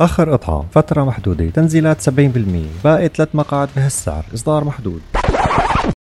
آخر قطعة فترة محدودة. تنزيلات 70% باقي ثلاث مقاعد بهالسعر. إصدار محدود.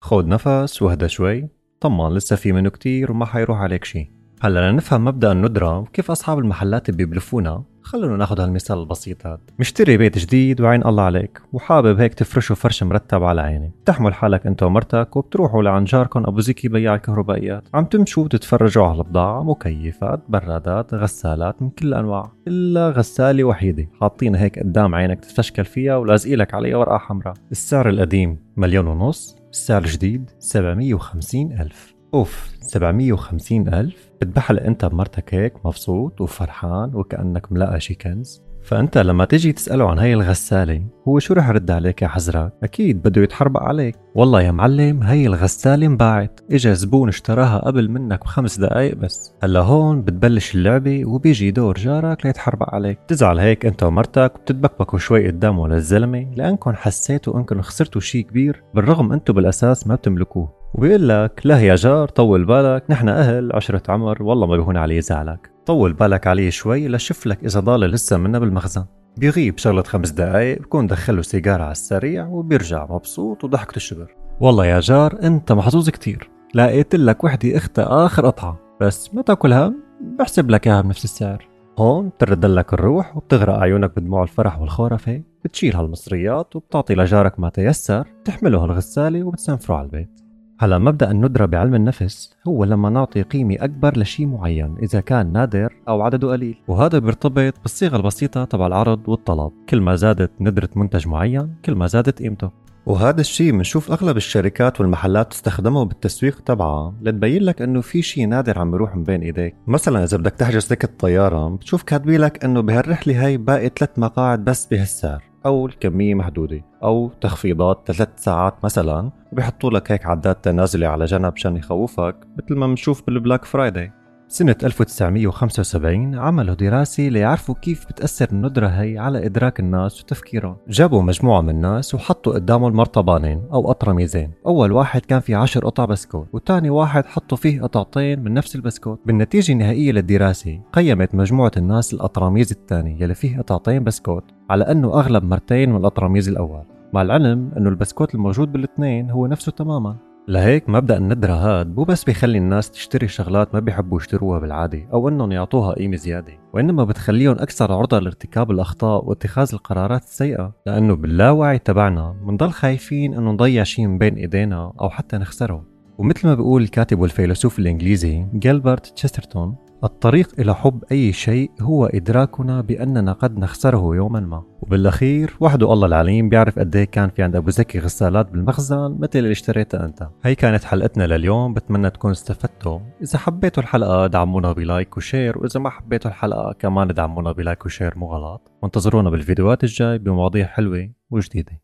خود نفس وهدى شوي. طمان لسه في منه كتير وما حيروح عليك شي. هلا لنفهم مبدأ الندرة وكيف أصحاب المحلات بيبلفونا. خلونا ناخذ هالمثال البسيط هذا. مشتري بيت جديد وعين الله عليك وحابب هيك تفرشه فرش مرتب على عيني. بتحمل حالك أنت ومرتك وبتروحوا لعند جاركم أبو زكي بياع الكهربائيات. عم تمشوا وتتفرجوا على البضاعة مكيفات برادات غسالات من كل الانواع إلا غسالة وحيدة. حاطينها هيك قدام عينك تتفشكل فيها ولازقيلك عليها ورقة حمراء. السعر القديم مليون ونص السعر الجديد 750 ألف. أوف 750 ألف. بتبحل انت بمرتك هيك مبسوط وفرحان وكأنك ملاقى شي كنز. فأنت لما تيجي تسأله عن هاي الغسالة هو شو رح يرد عليك يا حزرك أكيد بده يتحربق عليك. والله يا معلم هاي الغسالة انباعت. إجا زبون اشتراها قبل منك بخمس دقايق بس. هلا هون بتبلش اللعبة وبيجي دور جارك ليتحربق عليك. تزعل هيك أنت ومرتك وبتتبكبكوا شوي قدامه للزلمة لانكم حسيتوا انكم خسرتوا شي كبير. بالرغم انتو بالأساس ما بتملكوه. وبيقول لك لا يا جار طول بالك نحن أهل عشرة عمر والله ما بيهون علي زعلك. طول بالك عليه شوي لشوف لك إذا ضال لسه منا بالمخزن. بيغيب شغلة خمس دقايق بكون دخله سيجارة على السريع وبيرجع مبسوط وضحكته الشبر. والله يا جار أنت محظوظ كتير. لقيت لك وحدة اختها آخر قطعة بس ما تاكلها بحسب لك إياها بنفس السعر. هون بترد لك الروح وبتغرق عيونك بدموع الفرح والخرافة. بتشيل هالمصريات وبتعطي لجارك ما تيسر تحمله هالغسالة وبتسنفره على البيت. هلا مبدأ الندره بعلم النفس هو لما نعطي قيمة أكبر لشيء معين إذا كان نادر أو عدده قليل. وهذا بيرتبط بالصيغة البسيطة تبع العرض والطلب. كل ما زادت ندرة منتج معين كل ما زادت قيمته. وهذا الشيء بنشوف أغلب الشركات والمحلات تستخدمه بالتسويق تبعها لتبين لك إنه في شيء نادر عم يروح من بين إيديك. مثلا إذا بدك تحجز ticket طيارة بتشوف كاتبين لك إنه بهالرحلة هاي باقي ثلاث مقاعد بس بهالسعر. أو الكمية محدودة أو تخفيضات ثلاث ساعات مثلا وبيحطوا لك هيك عداد تنازلي على جنب عشان يخوفك مثل ما بنشوف بال Black Friday. سنة 1975 عملوا دراسة ليعرفوا كيف بتأثر الندرة هي على إدراك الناس وتفكيرهم. جابوا مجموعة من الناس وحطوا قدامهم مرطبانين أو قطرميزين. أول واحد كان فيه عشر قطع بسكوت وتاني واحد حطوا فيه قطعتين من نفس البسكوت. بالنتيجة النهائية للدراسة قيمت مجموعة الناس القطرميز الثاني يلي فيه قطعتين بسكوت على أنه أغلب مرتين من الأطرميز الأول. مع العلم أنه البسكوت الموجود بالاثنين هو نفسه تماما. لهيك مبدأ الندرة هاد مو بس بيخلي الناس تشتري شغلات ما بيحبوا يشتروها بالعادة أو إنهم يعطوها قيمة زيادة وإنما بتخليهم أكثر عرضة لارتكاب الأخطاء واتخاذ القرارات السيئة. لأنه باللاوعي تبعنا بنضل خايفين إنه نضيع شيء من بين إيدينا أو حتى نخسره. ومثل ما بيقول الكاتب والفيلسوف الإنجليزي جيلبرت تشسترتون الطريق إلى حب أي شيء هو إدراكنا بأننا قد نخسره يوما ما. وبالأخير وحده الله العليم بيعرف قد إيه كان في عند أبو زكي غسالات بالمخزن مثل اللي اشتريتها أنت. هي كانت حلقتنا لليوم بتمنى تكونوا استفدتوا. إذا حبيتوا الحلقة دعمونا ب like و share وإذا ما حبيتوا الحلقة كمان دعمونا ب like و share مو غلط. وانتظرونا بالفيديوهات الجاي بمواضيع حلوة وجديدة.